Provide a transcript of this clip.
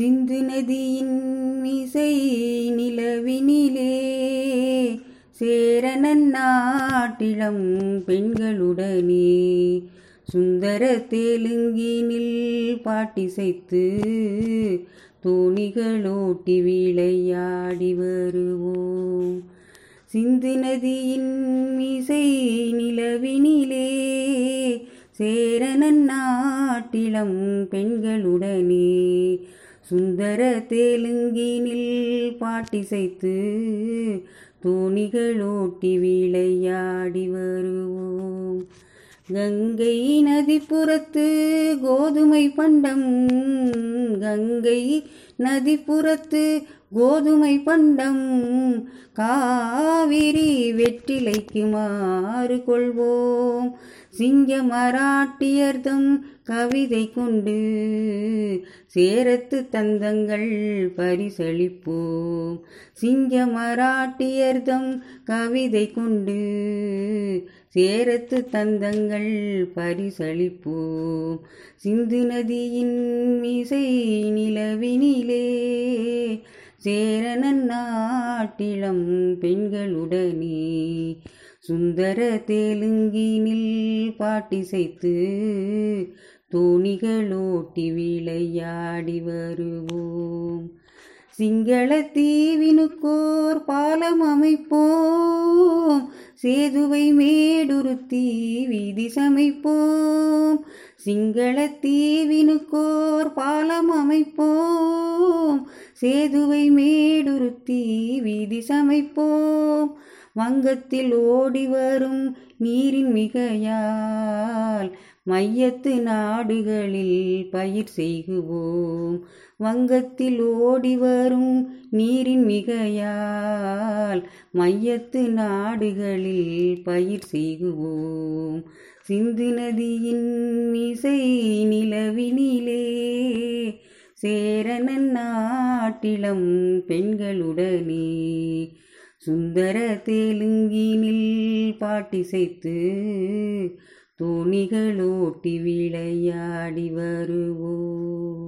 சிந்து நதியின் மிசை நிலவினிலே சேரணன் நாட்டிளம் பெண்களுடனே சுந்தர தெலுங்கினில் பாட்டிசைத்து தோணிகளோட்டி விளையாடி வருவோம். சிந்து நதியின் இசை நிலவினிலே சேரணன் நாட்டிளம் பெண்களுடனே சுந்தர தெலுங்கினில் பாட்டிசைத்து தோணிகளோட்டி விளையாடி வருவோம். கங்கை நதிப்புறத்து கோதுமை பண்டம் கங்கை நதிப்புறத்து கோதுமை பண்டம் காவிரி வெற்றிலைக்கு மாறு கொள்வோம். சிங்க மராட்டியர்தம் கவிதை கொண்டு சேரத்து தந்தங்கள் பரிசளிப்போம். சிங்க மராட்டியர்தம் கவிதை கொண்டு சேரத்து தந்தங்கள் பரிசளிப்போம். சிந்து நதியின் இசை சேரணன் நாட்டிளம் பெண்களுடனே. சுந்தர தெலுங்கினில் பாட்டிசைத்து தோணிகளோட்டி விளையாடி வருவோம். சிங்கள தீவினுக்கோர் பாலம் அமைப்போம். சேதுவை மேடுருத்தி வீதி சமைப்போம். சிங்கள தீவினுக்கோர் பாலம் அமைப்போம். சேதுவை மேடுருத்தி வீதி சமைப்போம். வங்கத்தில் ஓடி வரும் நீரின் மிகையால் மையத்து நாடுகளில் பயிர் செய்குவோம். வங்கத்தில் ஓடி வரும் நீரின் மிகையால் மையத்து நாடுகளில் பயிர் செய்குவோம். சிந்து நதியின் இசை நிலவினிலே சேரணன் நாட்டிலம் பெண்களுடனே. சுந்தர தெலுங்கினில் பாட்டிசைத்து தோணிகளோட்டி விளையாடி வருவோம்.